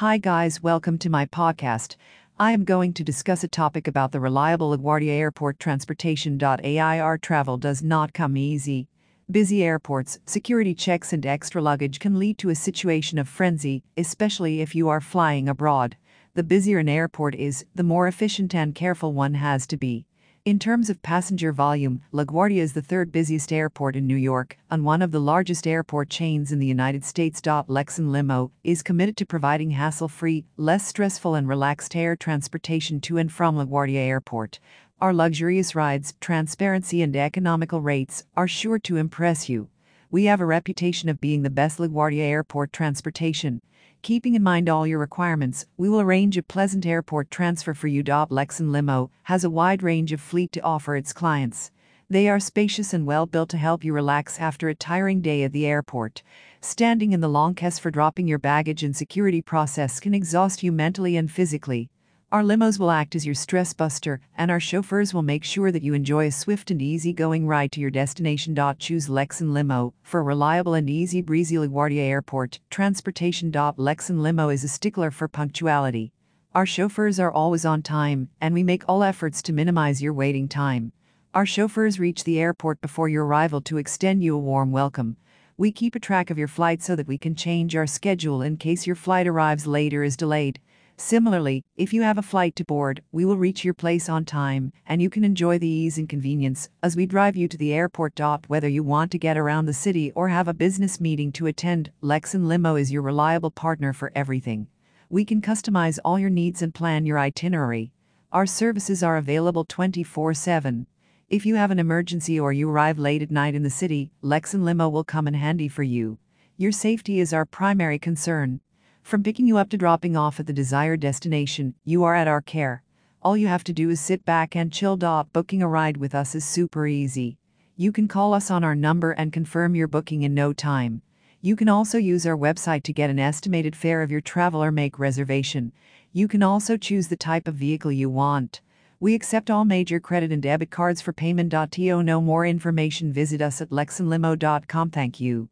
Hi, guys, welcome to my podcast. I am going to discuss a topic about the reliable LaGuardia Airport transportation. AIR travel does not come easy. Busy airports, security checks, and extra luggage can lead to a situation of frenzy, especially if you are flying abroad. The busier an airport is, the more efficient and careful one has to be. In terms of passenger volume, LaGuardia is the third busiest airport in New York and one of the largest airport chains in the United States. Lexon Limo is committed to providing hassle free, less stressful, and relaxed air transportation to and from LaGuardia Airport. Our luxurious rides, transparency, and economical rates are sure to impress you. We have a reputation of being the best LaGuardia Airport transportation. Keeping in mind all your requirements, we will arrange a pleasant airport transfer for you. Lexon Limo has a wide range of fleet to offer its clients. They are spacious and well built to help you relax after a tiring day at the airport. Standing in the long queues for dropping your baggage and security process can exhaust you mentally and physically. Our limos will act as your stress buster, and our chauffeurs will make sure that you enjoy a swift and easy-going ride to your destination. Choose Lexon Limo for a reliable and easy breezy LaGuardia Airport transportation. Lexon Limo is a stickler for punctuality. Our chauffeurs are always on time, and we make all efforts to minimize your waiting time. Our chauffeurs reach the airport before your arrival to extend you a warm welcome. We keep a track of your flight so that we can change our schedule in case your flight arrives late or is delayed. Similarly, if you have a flight to board, we will reach your place on time, and you can enjoy the ease and convenience as we drive you to the airport. Whether you want to get around the city or have a business meeting to attend, Lexon Limo is your reliable partner for everything. We can customize all your needs and plan your itinerary. Our services are available 24 7. If you have an emergency or you arrive late at night in the city, Lexon Limo will come in handy for you. Your safety is our primary concern. From picking you up to dropping off at the desired destination, you are at our care. All you have to do is sit back and chill. Booking a ride with us is super easy. You can call us on our number and confirm your booking in no time. You can also use our website to get an estimated fare of your travel or make reservation. You can also choose the type of vehicle you want. We accept all major credit and debit cards for payment. To know more information, visit us at lexonlimo.com. Thank you.